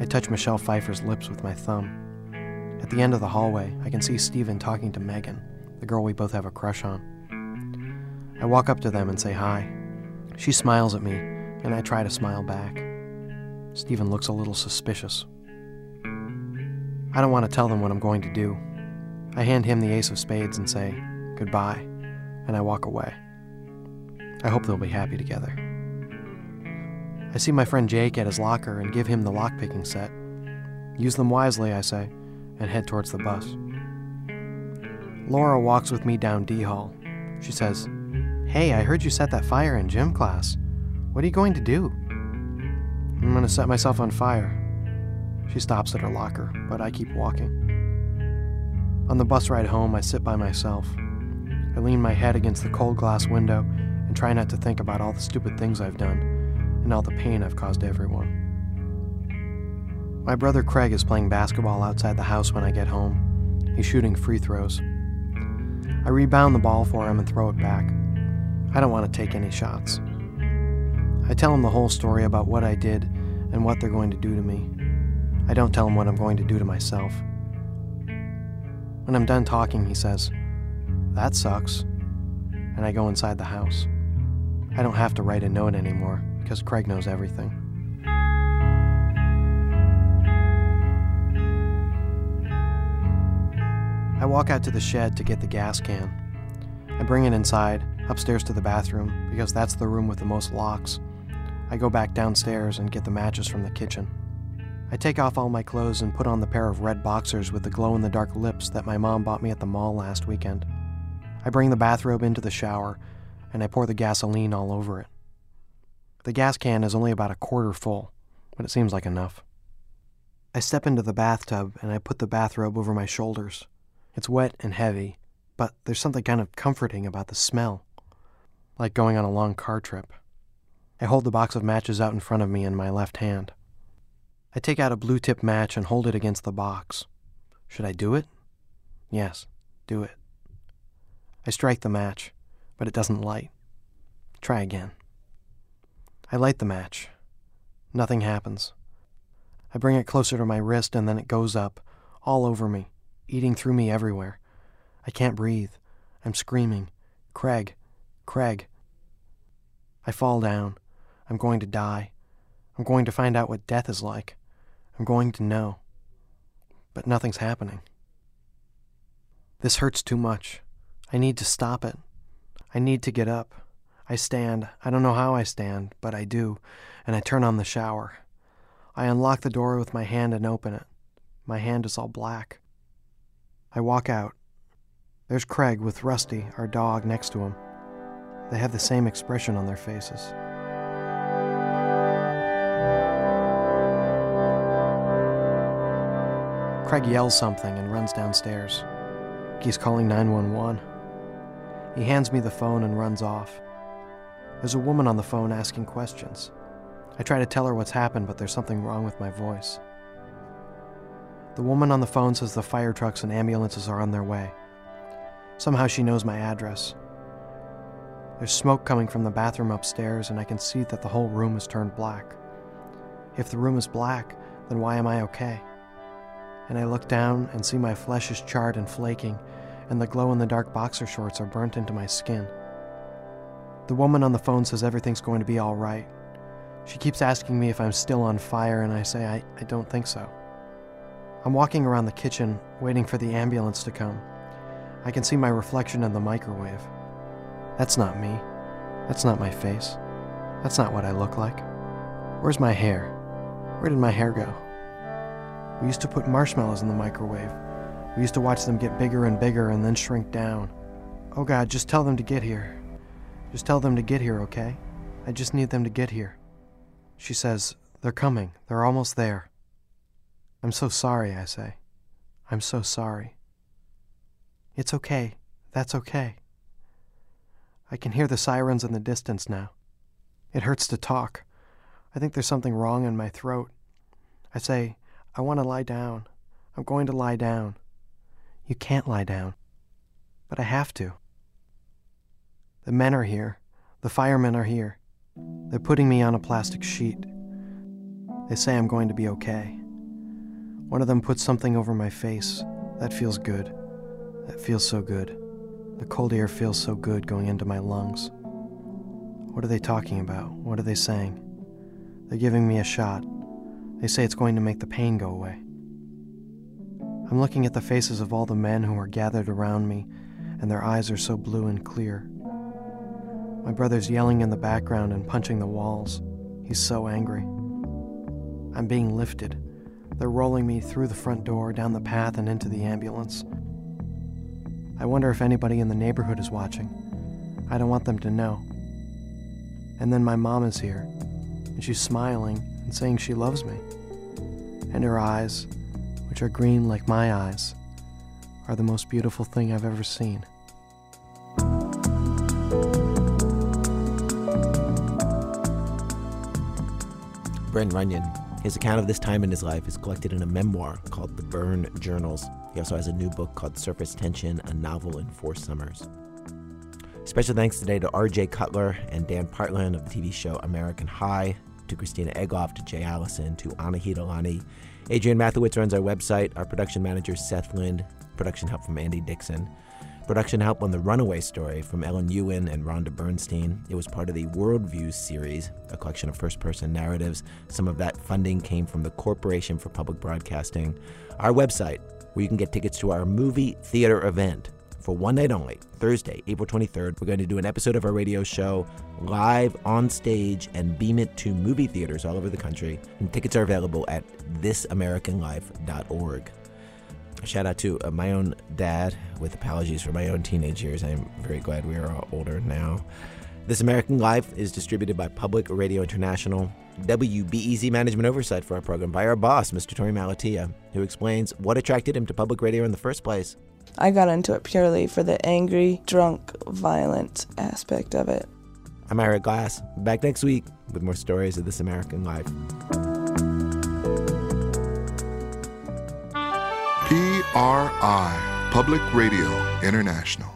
I touch Michelle Pfeiffer's lips with my thumb. At the end of the hallway, I can see Stephen talking to Megan, the girl we both have a crush on. I walk up to them and say hi. She smiles at me, and I try to smile back. Stephen looks a little suspicious. I don't want to tell them what I'm going to do. I hand him the ace of spades and say, goodbye, and I walk away. I hope they'll be happy together. I see my friend Jake at his locker and give him the lockpicking set. Use them wisely, I say, and head towards the bus. Laura walks with me down D Hall. She says, Hey, I heard you set that fire in gym class. What are you going to do? I'm going to set myself on fire. She stops at her locker, but I keep walking. On the bus ride home, I sit by myself. I lean my head against the cold glass window and try not to think about all the stupid things I've done and all the pain I've caused everyone. My brother Craig is playing basketball outside the house when I get home. He's shooting free throws. I rebound the ball for him and throw it back. I don't want to take any shots. I tell him the whole story about what I did and what they're going to do to me. I don't tell him what I'm going to do to myself. When I'm done talking, he says, That sucks. And I go inside the house. I don't have to write a note anymore because Craig knows everything. I walk out to the shed to get the gas can. I bring it inside, upstairs to the bathroom, because that's the room with the most locks. I go back downstairs and get the matches from the kitchen. I take off all my clothes and put on the pair of red boxers with the glow in the dark lips that my mom bought me at the mall last weekend. I bring the bathrobe into the shower and I pour the gasoline all over it. The gas can is only about a quarter full, but it seems like enough. I step into the bathtub and I put the bathrobe over my shoulders. It's wet and heavy, but there's something kind of comforting about the smell, like going on a long car trip. I hold the box of matches out in front of me in my left hand. I take out a blue tip match and hold it against the box. Should I do it? Yes, do it. I strike the match, but it doesn't light. Try again. I light the match. Nothing happens. I bring it closer to my wrist and then it goes up, all over me, eating through me everywhere. I can't breathe. I'm screaming. Craig, Craig. I fall down. I'm going to die. I'm going to find out what death is like. I'm going to know. But nothing's happening. This hurts too much. I need to stop it. I need to get up. I stand. I don't know how I stand, but I do, and I turn on the shower. I unlock the door with my hand and open it. My hand is all black. I walk out. There's Craig with Rusty, our dog, next to him. They have the same expression on their faces. Craig yells something and runs downstairs. He's calling 911. He hands me the phone and runs off. There's a woman on the phone asking questions. I try to tell her what's happened, but there's something wrong with my voice. The woman on the phone says the fire trucks and ambulances are on their way. Somehow she knows my address. There's smoke coming from the bathroom upstairs, and I can see that the whole room is turned black. If the room is black, then why am I okay? And I look down and see my flesh is charred and flaking, and the glow in the dark boxer shorts are burnt into my skin. The woman on the phone says everything's going to be all right. She keeps asking me if I'm still on fire, and I say I, I don't think so. I'm walking around the kitchen, waiting for the ambulance to come. I can see my reflection in the microwave. That's not me. That's not my face. That's not what I look like. Where's my hair? Where did my hair go? We used to put marshmallows in the microwave. We used to watch them get bigger and bigger and then shrink down. Oh God, just tell them to get here. Just tell them to get here, okay? I just need them to get here. She says, They're coming. They're almost there. I'm so sorry, I say. I'm so sorry. It's okay. That's okay. I can hear the sirens in the distance now. It hurts to talk. I think there's something wrong in my throat. I say, I want to lie down. I'm going to lie down. You can't lie down. But I have to. The men are here. The firemen are here. They're putting me on a plastic sheet. They say I'm going to be okay. One of them puts something over my face. That feels good. That feels so good. The cold air feels so good going into my lungs. What are they talking about? What are they saying? They're giving me a shot. They say it's going to make the pain go away. I'm looking at the faces of all the men who are gathered around me, and their eyes are so blue and clear. My brother's yelling in the background and punching the walls. He's so angry. I'm being lifted. They're rolling me through the front door, down the path, and into the ambulance. I wonder if anybody in the neighborhood is watching. I don't want them to know. And then my mom is here, and she's smiling and saying she loves me. And her eyes, which are green like my eyes, are the most beautiful thing I've ever seen. Brent Runyon. His account of this time in his life is collected in a memoir called The Burn Journals. He also has a new book called Surface Tension, a novel in four summers. Special thanks today to RJ Cutler and Dan Partland of the TV show American High, to Christina Egloff, to Jay Allison, to Anahita Lani. Adrianne Mathiowetz runs our website. Our production manager Seth Lind. Production help from Andy Dixon. Production help on The Runaway Story from Ellen Ewan and Rhonda Bernstein. It was part of the Worldviews series, a collection of first person narratives. Some of that funding came from the Corporation for Public Broadcasting. Our website, where you can get tickets to our movie theater event for one night only, Thursday, April 23rd. We're going to do an episode of our radio show live on stage and beam it to movie theaters all over the country. And tickets are available at thisamericanlife.org. Shout out to uh, my own dad with apologies for my own teenage years. I'm very glad we are all older now. This American Life is distributed by Public Radio International. WBEZ management oversight for our program by our boss, Mr. Torey Malatia, who explains what attracted him to public radio in the first place. I got into it purely for the angry, drunk, violent aspect of it. I'm Ira Glass. Back next week with more stories of This American Life. PRI, Public Radio International.